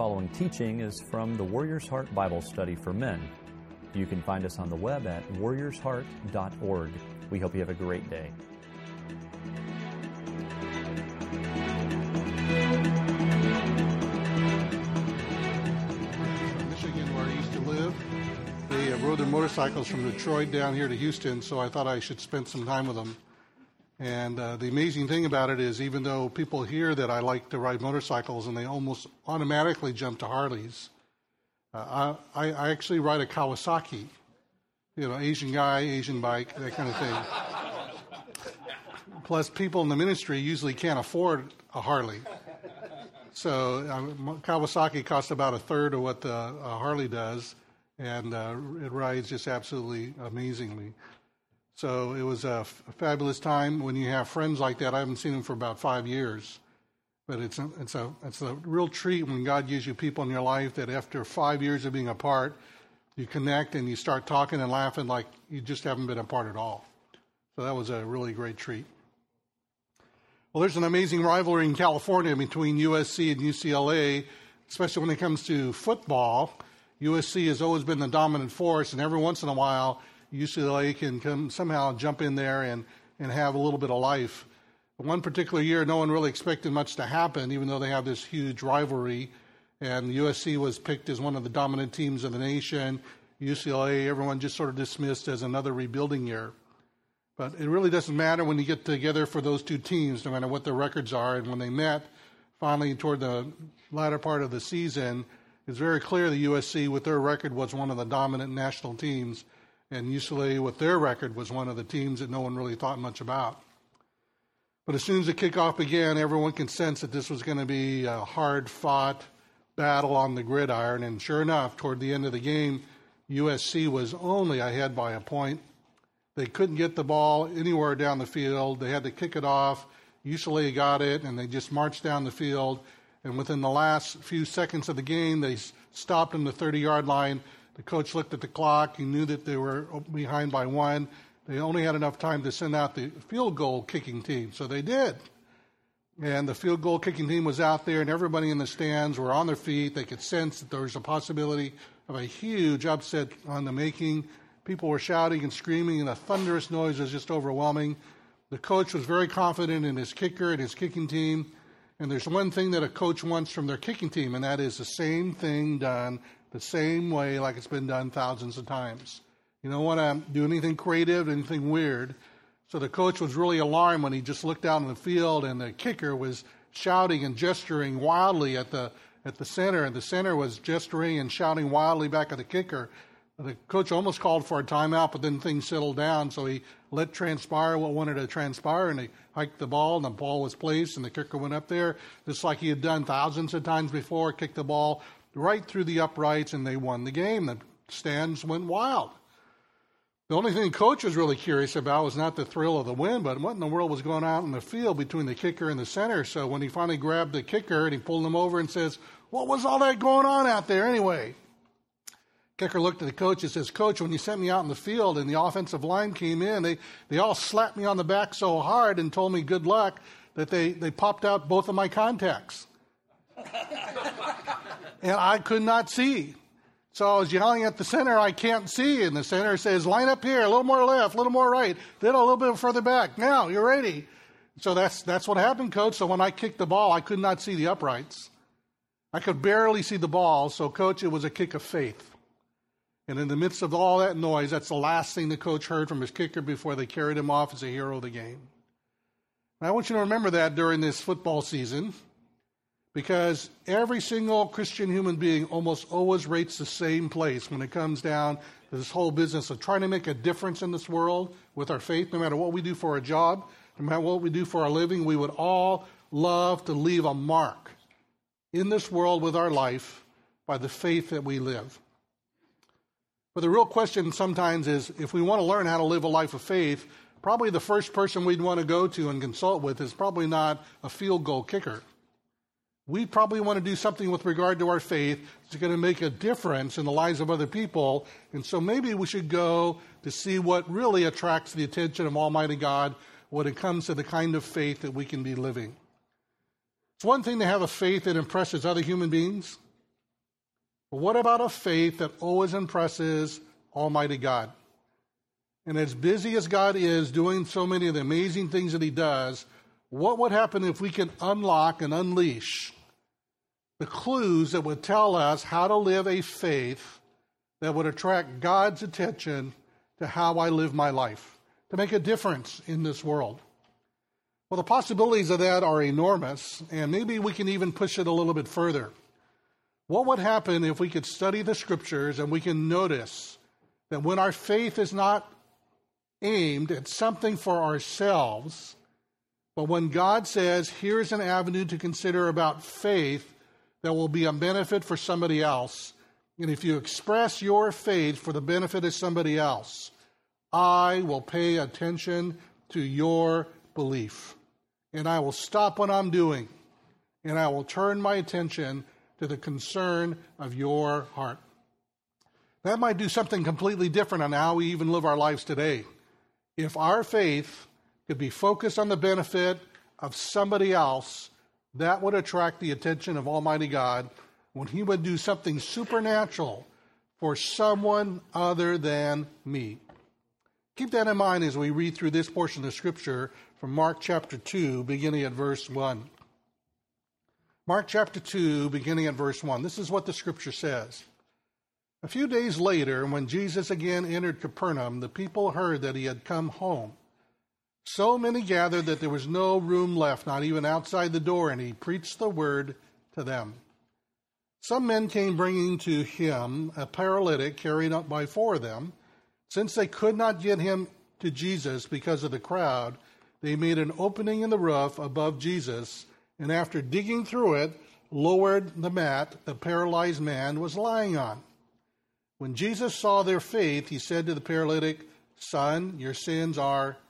following teaching is from the Warrior's Heart Bible Study for Men. You can find us on the web at warriorsheart.org. We hope you have a great day. Michigan, where I used to live, they rode their motorcycles from Detroit down here to Houston, so I thought I should spend some time with them. And uh, the amazing thing about it is, even though people hear that I like to ride motorcycles and they almost automatically jump to Harleys, uh, I, I actually ride a Kawasaki. You know, Asian guy, Asian bike, that kind of thing. Plus, people in the ministry usually can't afford a Harley. So, um, Kawasaki costs about a third of what the uh, Harley does, and uh, it rides just absolutely amazingly. So it was a, f- a fabulous time when you have friends like that. I haven't seen them for about five years, but it's a, it's a it's a real treat when God gives you people in your life that after five years of being apart, you connect and you start talking and laughing like you just haven't been apart at all. So that was a really great treat. Well, there's an amazing rivalry in California between USC and UCLA, especially when it comes to football. USC has always been the dominant force, and every once in a while, UCLA can come somehow jump in there and, and have a little bit of life. One particular year, no one really expected much to happen, even though they have this huge rivalry. And USC was picked as one of the dominant teams of the nation. UCLA, everyone just sort of dismissed as another rebuilding year. But it really doesn't matter when you get together for those two teams, no matter what their records are. And when they met finally toward the latter part of the season, it's very clear the USC, with their record, was one of the dominant national teams and UCLA, with their record, was one of the teams that no one really thought much about. But as soon as the kickoff began, everyone can sense that this was going to be a hard fought battle on the gridiron. And sure enough, toward the end of the game, USC was only ahead by a point. They couldn't get the ball anywhere down the field. They had to kick it off. UCLA got it, and they just marched down the field. And within the last few seconds of the game, they stopped on the 30 yard line the coach looked at the clock. He knew that they were behind by one. They only had enough time to send out the field goal kicking team, so they did. And the field goal kicking team was out there, and everybody in the stands were on their feet. They could sense that there was a possibility of a huge upset on the making. People were shouting and screaming, and the thunderous noise was just overwhelming. The coach was very confident in his kicker and his kicking team. And there's one thing that a coach wants from their kicking team, and that is the same thing done the same way like it's been done thousands of times. You don't want to do anything creative, anything weird. So the coach was really alarmed when he just looked out in the field and the kicker was shouting and gesturing wildly at the at the center, and the center was gesturing and shouting wildly back at the kicker. The coach almost called for a timeout, but then things settled down, so he let transpire what wanted to transpire, and he hiked the ball, and the ball was placed, and the kicker went up there, just like he had done thousands of times before, kicked the ball right through the uprights, and they won the game. The stands went wild. The only thing the coach was really curious about was not the thrill of the win, but what in the world was going on in the field between the kicker and the center. So when he finally grabbed the kicker and he pulled him over and says, What was all that going on out there anyway? Kicker looked at the coach and says, Coach, when you sent me out in the field and the offensive line came in, they, they all slapped me on the back so hard and told me good luck that they, they popped out both of my contacts and I could not see. So I was yelling at the center, I can't see. And the center says, line up here, a little more left, a little more right, then a little bit further back. Now, you're ready. So that's, that's what happened, coach. So when I kicked the ball, I could not see the uprights. I could barely see the ball. So, coach, it was a kick of faith. And in the midst of all that noise, that's the last thing the coach heard from his kicker before they carried him off as a hero of the game. And I want you to remember that during this football season because every single Christian human being almost always rates the same place when it comes down to this whole business of trying to make a difference in this world with our faith, no matter what we do for a job, no matter what we do for our living, we would all love to leave a mark in this world with our life by the faith that we live. But the real question sometimes is if we want to learn how to live a life of faith, probably the first person we'd want to go to and consult with is probably not a field goal kicker we probably want to do something with regard to our faith that's going to make a difference in the lives of other people. And so maybe we should go to see what really attracts the attention of Almighty God when it comes to the kind of faith that we can be living. It's one thing to have a faith that impresses other human beings. But what about a faith that always impresses Almighty God? And as busy as God is doing so many of the amazing things that He does, what would happen if we could unlock and unleash the clues that would tell us how to live a faith that would attract God's attention to how I live my life, to make a difference in this world? Well, the possibilities of that are enormous, and maybe we can even push it a little bit further. What would happen if we could study the scriptures and we can notice that when our faith is not aimed at something for ourselves, but when God says, here's an avenue to consider about faith that will be a benefit for somebody else, and if you express your faith for the benefit of somebody else, I will pay attention to your belief. And I will stop what I'm doing, and I will turn my attention to the concern of your heart. That might do something completely different on how we even live our lives today. If our faith could be focused on the benefit of somebody else, that would attract the attention of Almighty God when He would do something supernatural for someone other than me. Keep that in mind as we read through this portion of Scripture from Mark chapter 2, beginning at verse 1. Mark chapter 2, beginning at verse 1. This is what the Scripture says. A few days later, when Jesus again entered Capernaum, the people heard that he had come home. So many gathered that there was no room left, not even outside the door, and he preached the word to them. Some men came bringing to him a paralytic carried up by four of them. Since they could not get him to Jesus because of the crowd, they made an opening in the roof above Jesus, and after digging through it, lowered the mat the paralyzed man was lying on. When Jesus saw their faith, he said to the paralytic, Son, your sins are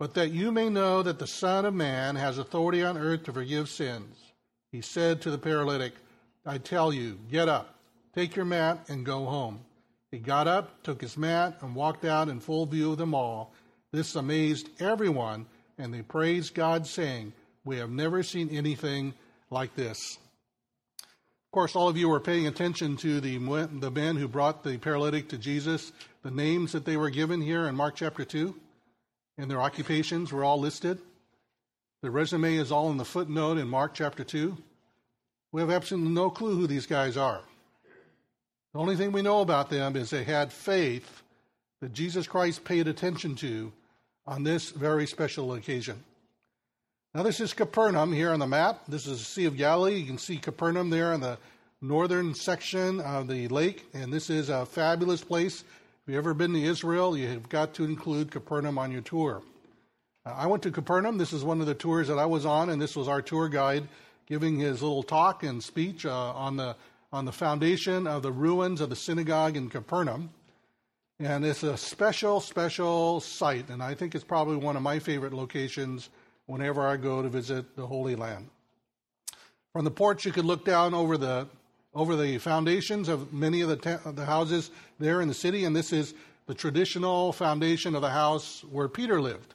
But that you may know that the Son of Man has authority on earth to forgive sins. He said to the paralytic, I tell you, get up, take your mat, and go home. He got up, took his mat, and walked out in full view of them all this amazed everyone, and they praised God, saying, We have never seen anything like this. Of course, all of you were paying attention to the, the men who brought the paralytic to Jesus. The names that they were given here in Mark chapter 2 and their occupations were all listed. The resume is all in the footnote in Mark chapter 2. We have absolutely no clue who these guys are. The only thing we know about them is they had faith that Jesus Christ paid attention to on this very special occasion. Now, this is Capernaum here on the map. This is the Sea of Galilee. You can see Capernaum there in the northern section of the lake, and this is a fabulous place. If you've ever been to Israel, you have got to include Capernaum on your tour. Uh, I went to Capernaum. This is one of the tours that I was on, and this was our tour guide giving his little talk and speech uh, on the on the foundation of the ruins of the synagogue in Capernaum. And it's a special, special site, and I think it's probably one of my favorite locations whenever I go to visit the Holy Land. From the porch, you could look down over the over the foundations of many of the, ta- the houses there in the city, and this is the traditional foundation of the house where Peter lived.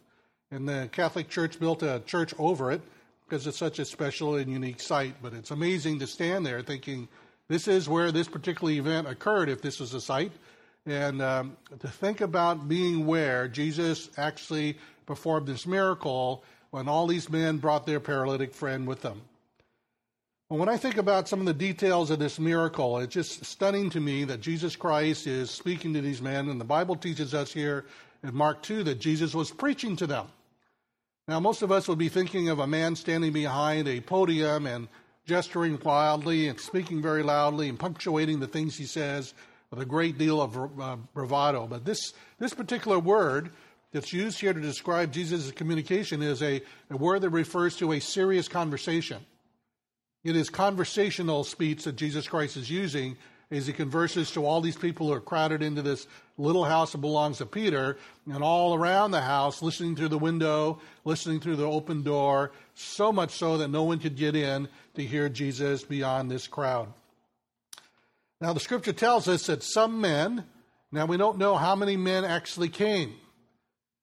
And the Catholic Church built a church over it because it's such a special and unique site. But it's amazing to stand there thinking, this is where this particular event occurred, if this was a site and um, to think about being where Jesus actually performed this miracle when all these men brought their paralytic friend with them. Well, when I think about some of the details of this miracle, it's just stunning to me that Jesus Christ is speaking to these men, and the Bible teaches us here in Mark 2 that Jesus was preaching to them. Now, most of us would be thinking of a man standing behind a podium and gesturing wildly and speaking very loudly and punctuating the things he says with a great deal of uh, bravado. But this, this particular word that's used here to describe Jesus' communication is a, a word that refers to a serious conversation. It is conversational speech that Jesus Christ is using as he converses to all these people who are crowded into this little house that belongs to Peter, and all around the house, listening through the window, listening through the open door, so much so that no one could get in to hear Jesus beyond this crowd. Now, the scripture tells us that some men, now we don't know how many men actually came.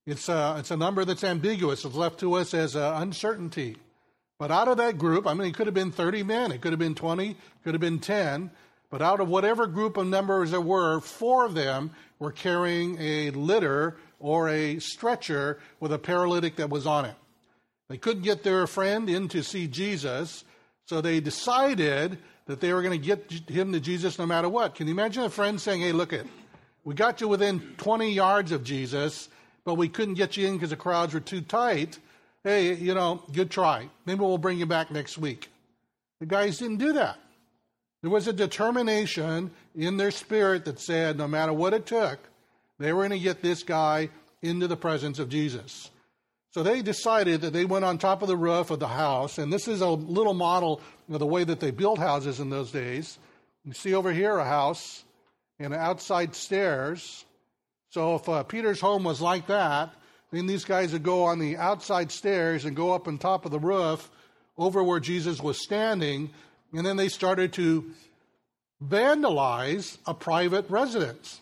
It's a, it's a number that's ambiguous. It's left to us as an uncertainty. But out of that group, I mean, it could have been 30 men, it could have been 20, could have been 10, but out of whatever group of numbers there were, four of them were carrying a litter or a stretcher with a paralytic that was on it. They couldn't get their friend in to see Jesus, so they decided that they were going to get him to Jesus no matter what. Can you imagine a friend saying, Hey, look it, we got you within 20 yards of Jesus, but we couldn't get you in because the crowds were too tight hey, you know, good try. Maybe we'll bring you back next week. The guys didn't do that. There was a determination in their spirit that said no matter what it took, they were going to get this guy into the presence of Jesus. So they decided that they went on top of the roof of the house, and this is a little model of the way that they built houses in those days. You see over here a house and outside stairs. So if uh, Peter's home was like that, then these guys would go on the outside stairs and go up on top of the roof over where Jesus was standing. And then they started to vandalize a private residence.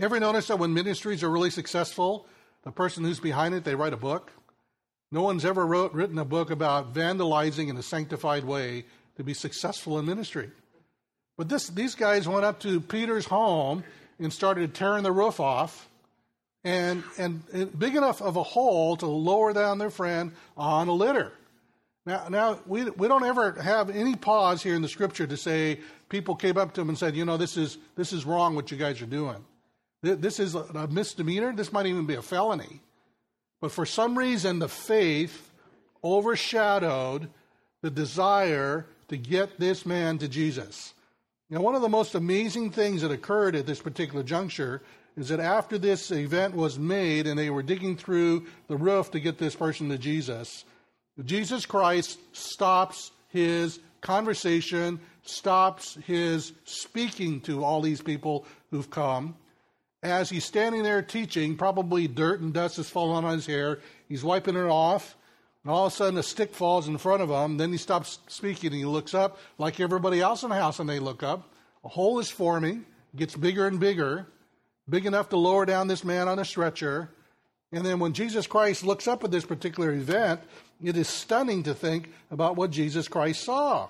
Ever notice that when ministries are really successful, the person who's behind it, they write a book? No one's ever wrote, written a book about vandalizing in a sanctified way to be successful in ministry. But this, these guys went up to Peter's home and started tearing the roof off and, and big enough of a hole to lower down their friend on a litter. Now, now we, we don't ever have any pause here in the scripture to say people came up to him and said, you know, this is, this is wrong what you guys are doing. This is a misdemeanor. This might even be a felony. But for some reason, the faith overshadowed the desire to get this man to Jesus. Now, one of the most amazing things that occurred at this particular juncture is that after this event was made and they were digging through the roof to get this person to Jesus, Jesus Christ stops his conversation, stops his speaking to all these people who've come. As he's standing there teaching, probably dirt and dust has fallen on his hair. He's wiping it off. And all of a sudden, a stick falls in front of him. Then he stops speaking and he looks up like everybody else in the house, and they look up. A hole is forming, gets bigger and bigger big enough to lower down this man on a stretcher. And then when Jesus Christ looks up at this particular event, it is stunning to think about what Jesus Christ saw.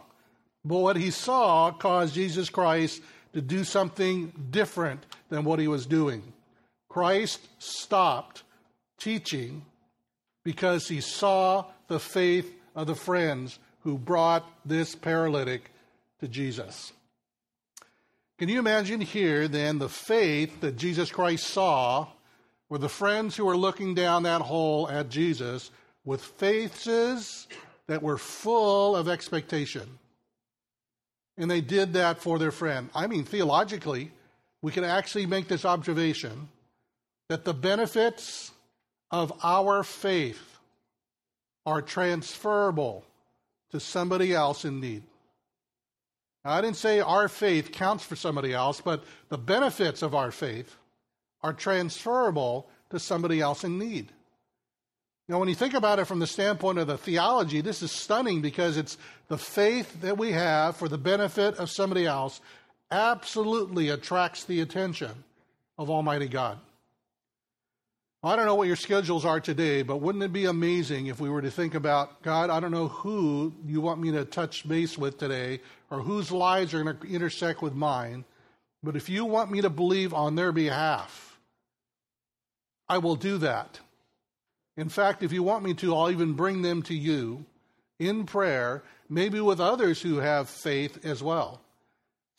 But what he saw caused Jesus Christ to do something different than what he was doing. Christ stopped teaching because he saw the faith of the friends who brought this paralytic to Jesus. Can you imagine here then the faith that Jesus Christ saw with the friends who were looking down that hole at Jesus with faces that were full of expectation? And they did that for their friend. I mean, theologically, we can actually make this observation that the benefits of our faith are transferable to somebody else in need. Now, I didn't say our faith counts for somebody else, but the benefits of our faith are transferable to somebody else in need. Now, when you think about it from the standpoint of the theology, this is stunning because it's the faith that we have for the benefit of somebody else absolutely attracts the attention of Almighty God. I don't know what your schedules are today, but wouldn't it be amazing if we were to think about, God, I don't know who you want me to touch base with today or whose lives are going to intersect with mine, but if you want me to believe on their behalf, I will do that. In fact, if you want me to, I'll even bring them to you in prayer, maybe with others who have faith as well.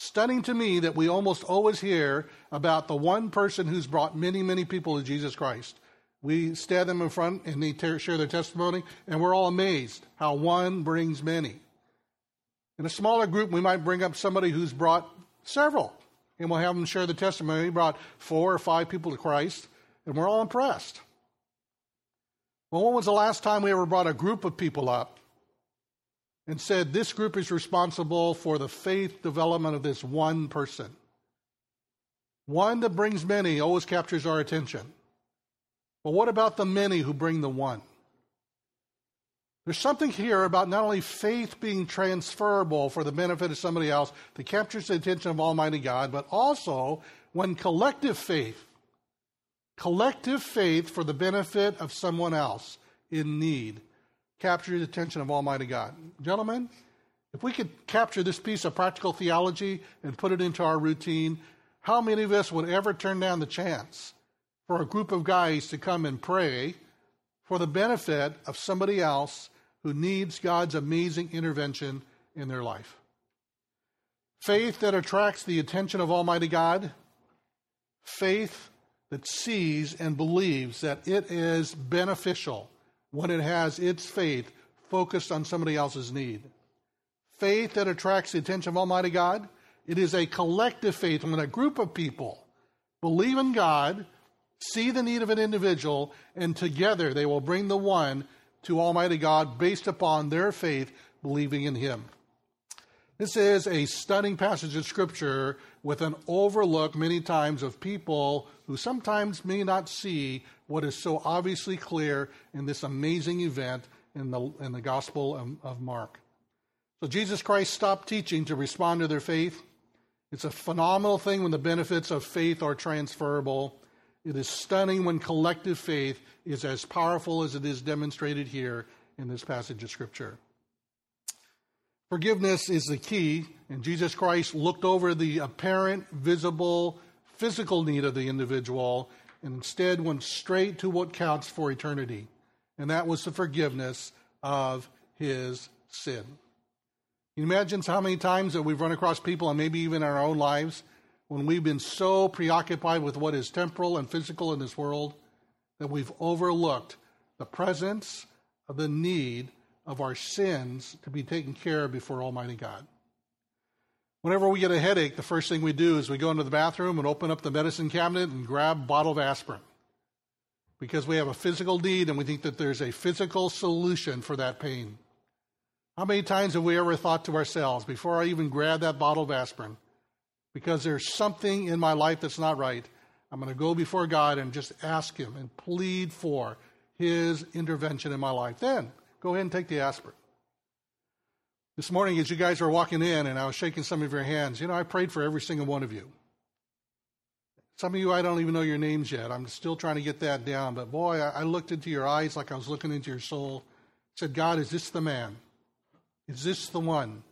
Stunning to me that we almost always hear about the one person who's brought many, many people to Jesus Christ. We stand them in front and they share their testimony, and we're all amazed how one brings many. In a smaller group, we might bring up somebody who's brought several, and we'll have them share the testimony. He brought four or five people to Christ, and we're all impressed. Well, when was the last time we ever brought a group of people up and said this group is responsible for the faith development of this one person. One that brings many always captures our attention. But what about the many who bring the one? There's something here about not only faith being transferable for the benefit of somebody else that captures the attention of Almighty God, but also when collective faith, collective faith for the benefit of someone else in need, captures the attention of Almighty God. Gentlemen, if we could capture this piece of practical theology and put it into our routine, how many of us would ever turn down the chance for a group of guys to come and pray for the benefit of somebody else who needs God's amazing intervention in their life. Faith that attracts the attention of Almighty God, faith that sees and believes that it is beneficial when it has its faith focused on somebody else's need. Faith that attracts the attention of Almighty God, it is a collective faith when a group of people believe in God see the need of an individual, and together they will bring the one to Almighty God based upon their faith, believing in Him. This is a stunning passage of Scripture with an overlook many times of people who sometimes may not see what is so obviously clear in this amazing event in the, in the Gospel of, of Mark. So Jesus Christ stopped teaching to respond to their faith. It's a phenomenal thing when the benefits of faith are transferable. It is stunning when collective faith is as powerful as it is demonstrated here in this passage of Scripture. Forgiveness is the key, and Jesus Christ looked over the apparent, visible, physical need of the individual and instead went straight to what counts for eternity, and that was the forgiveness of his sin. Can you imagine how many times that we've run across people, and maybe even in our own lives, when we've been so preoccupied with what is temporal and physical in this world that we've overlooked the presence of the need of our sins to be taken care of before Almighty God. Whenever we get a headache, the first thing we do is we go into the bathroom and open up the medicine cabinet and grab a bottle of aspirin because we have a physical need and we think that there's a physical solution for that pain. How many times have we ever thought to ourselves, before I even grab that bottle of aspirin, because there's something in my life that's not right. I'm going to go before God and just ask Him and plead for His intervention in my life. Then go ahead and take the aspirin. This morning, as you guys were walking in and I was shaking some of your hands, you know, I prayed for every single one of you. Some of you, I don't even know your names yet. I'm still trying to get that down. But boy, I looked into your eyes like I was looking into your soul. I said, God, is this the man? Is this the one?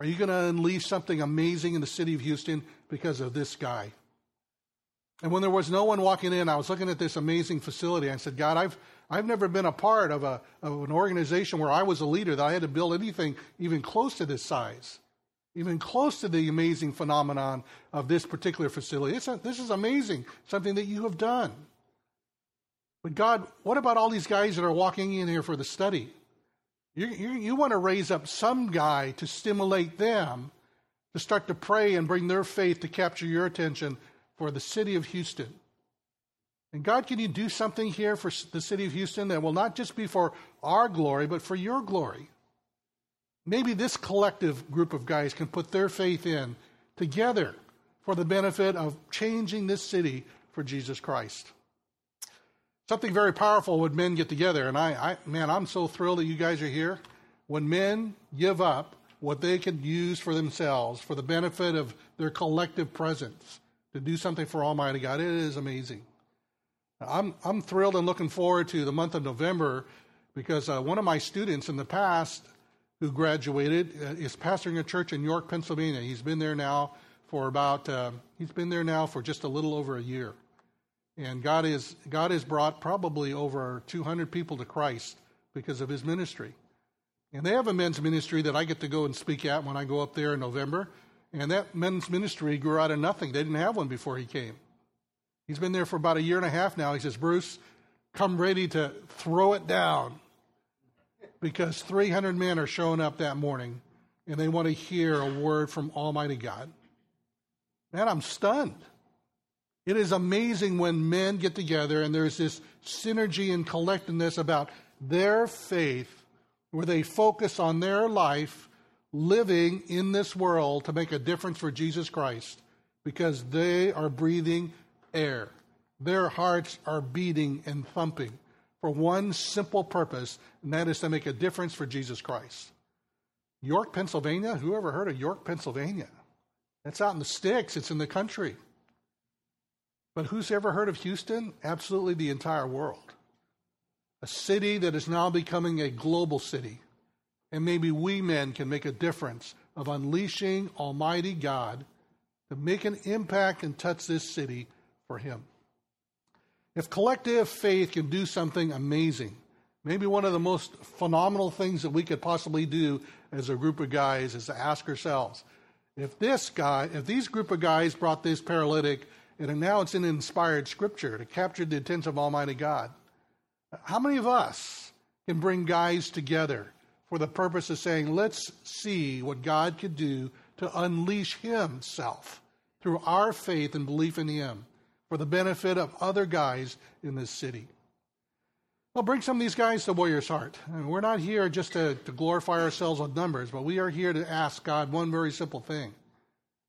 Are you going to unleash something amazing in the city of Houston because of this guy? And when there was no one walking in, I was looking at this amazing facility. I said, God, I've, I've never been a part of, a, of an organization where I was a leader that I had to build anything even close to this size, even close to the amazing phenomenon of this particular facility. A, this is amazing, something that you have done. But God, what about all these guys that are walking in here for the study? You, you, you want to raise up some guy to stimulate them to start to pray and bring their faith to capture your attention for the city of Houston. And God, can you do something here for the city of Houston that will not just be for our glory, but for your glory? Maybe this collective group of guys can put their faith in together for the benefit of changing this city for Jesus Christ. Something very powerful when men get together. And I, I, man, I'm so thrilled that you guys are here. When men give up what they can use for themselves for the benefit of their collective presence to do something for Almighty God, it is amazing. I'm, I'm thrilled and looking forward to the month of November because uh, one of my students in the past who graduated uh, is pastoring a church in York, Pennsylvania. He's been there now for about, uh, he's been there now for just a little over a year. And God, is, God has brought probably over 200 people to Christ because of his ministry. And they have a men's ministry that I get to go and speak at when I go up there in November. And that men's ministry grew out of nothing. They didn't have one before he came. He's been there for about a year and a half now. He says, Bruce, come ready to throw it down because 300 men are showing up that morning and they want to hear a word from Almighty God. Man, I'm stunned. It is amazing when men get together and there's this synergy and collectiveness about their faith where they focus on their life living in this world to make a difference for Jesus Christ because they are breathing air. Their hearts are beating and thumping for one simple purpose, and that is to make a difference for Jesus Christ. York, Pennsylvania? Who ever heard of York, Pennsylvania? That's out in the sticks, it's in the country. But who's ever heard of Houston? Absolutely the entire world. A city that is now becoming a global city. And maybe we men can make a difference of unleashing Almighty God to make an impact and touch this city for Him. If collective faith can do something amazing, maybe one of the most phenomenal things that we could possibly do as a group of guys is to ask ourselves if this guy, if these group of guys brought this paralytic, and now it's in inspired scripture to capture the attention of Almighty God, how many of us can bring guys together for the purpose of saying, let's see what God could do to unleash Himself through our faith and belief in Him for the benefit of other guys in this city? Well, bring some of these guys to Warrior's Heart. And we're not here just to, to glorify ourselves with numbers, but we are here to ask God one very simple thing.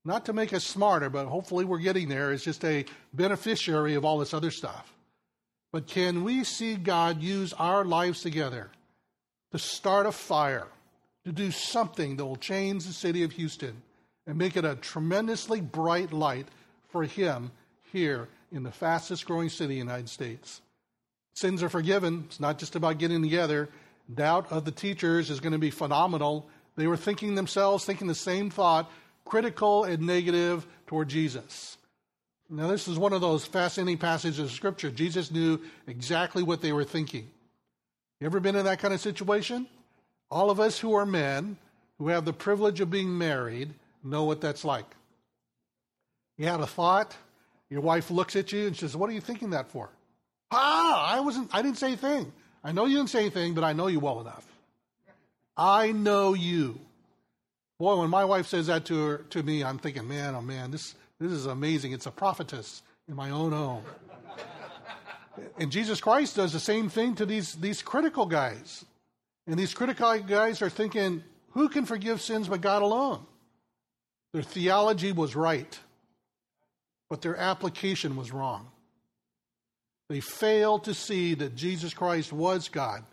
Not to make us smarter, but hopefully we're getting there as just a beneficiary of all this other stuff. But can we see God use our lives together to start a fire, to do something that will change the city of Houston and make it a tremendously bright light for Him here in the fastest growing city in the United States? Sins are forgiven. It's not just about getting together. Doubt of the teachers is going to be phenomenal. They were thinking themselves, thinking the same thought, critical and negative toward Jesus. Now, this is one of those fascinating passages of Scripture. Jesus knew exactly what they were thinking. You ever been in that kind of situation? All of us who are men, who have the privilege of being married, know what that's like. You had a thought, your wife looks at you and says, What are you thinking that for? Ah, I wasn't, I didn't say a thing. I know you didn't say anything, but I know you well enough. I know you. Boy, when my wife says that to her, to me, I'm thinking, man, oh man, this, this is amazing. It's a prophetess in my own home. And Jesus Christ does the same thing to these, these critical guys. And these critical guys are thinking, who can forgive sins but God alone? Their theology was right, but their application was wrong. They failed to see that Jesus Christ was God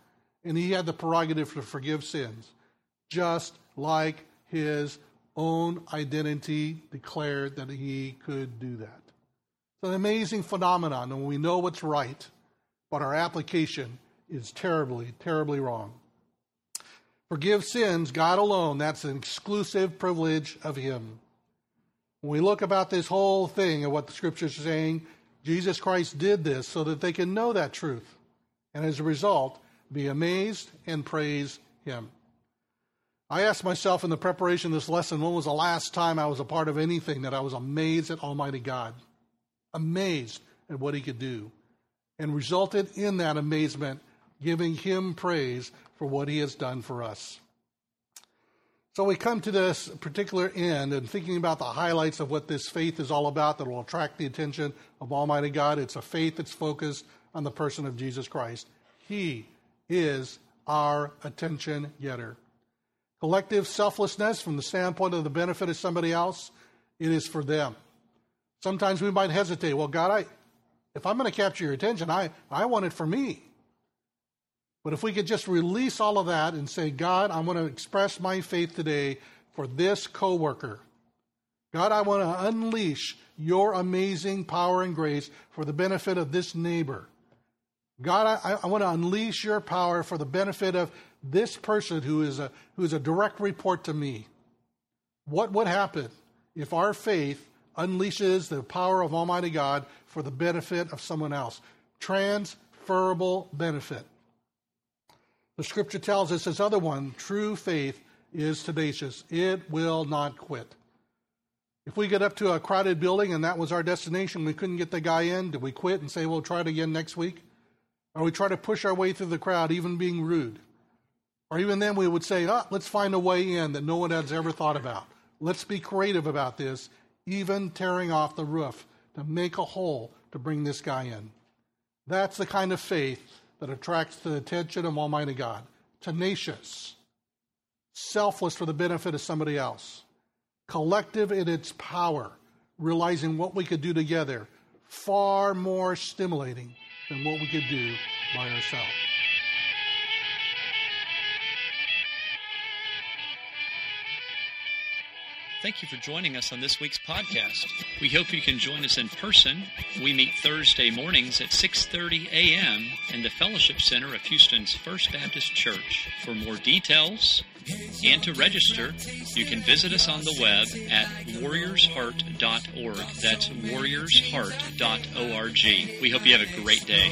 and he had the prerogative to forgive sins, just like his own identity declared that he could do that. It's an amazing phenomenon, and we know what's right, but our application is terribly, terribly wrong. Forgive sins, God alone, that's an exclusive privilege of him. When we look about this whole thing and what the scriptures are saying, Jesus Christ did this so that they can know that truth, and as a result, be amazed and praise Him. I asked myself in the preparation of this lesson, when was the last time I was a part of anything that I was amazed at Almighty God? Amazed at what He could do. And resulted in that amazement, giving Him praise for what He has done for us. So we come to this particular end and thinking about the highlights of what this faith is all about that will attract the attention of Almighty God. It's a faith that's focused on the person of Jesus Christ. He is our attention getter. Collective selflessness from the standpoint of the benefit of somebody else, it is for them. Sometimes we might hesitate. Well, God, I, if I'm going to capture your attention, I, I want it for me. But if we could just release all of that and say, God, I want to express my faith today for this coworker. God, I want to unleash your amazing power and grace for the benefit of this neighbor. God, I, I want to unleash your power for the benefit of this person who is a who is a direct report to me. What would happen if our faith unleashes the power of Almighty God for the benefit of someone else? Transferable benefit. The scripture tells us this other one true faith is tenacious, it will not quit. If we get up to a crowded building and that was our destination, we couldn't get the guy in, did we quit and say, we'll try it again next week? Or we try to push our way through the crowd, even being rude? Or even then we would say, oh, let's find a way in that no one has ever thought about. Let's be creative about this, even tearing off the roof to make a hole to bring this guy in. That's the kind of faith that attracts the attention of Almighty God. tenacious, selfless for the benefit of somebody else, collective in its power, realizing what we could do together, far more stimulating than what we could do by ourselves. Thank you for joining us on this week's podcast. We hope you can join us in person. We meet Thursday mornings at 6:30 a.m. in the Fellowship Center of Houston's First Baptist Church. For more details and to register, you can visit us on the web at warriorsheart.org. That's warriorsheart.org. We hope you have a great day.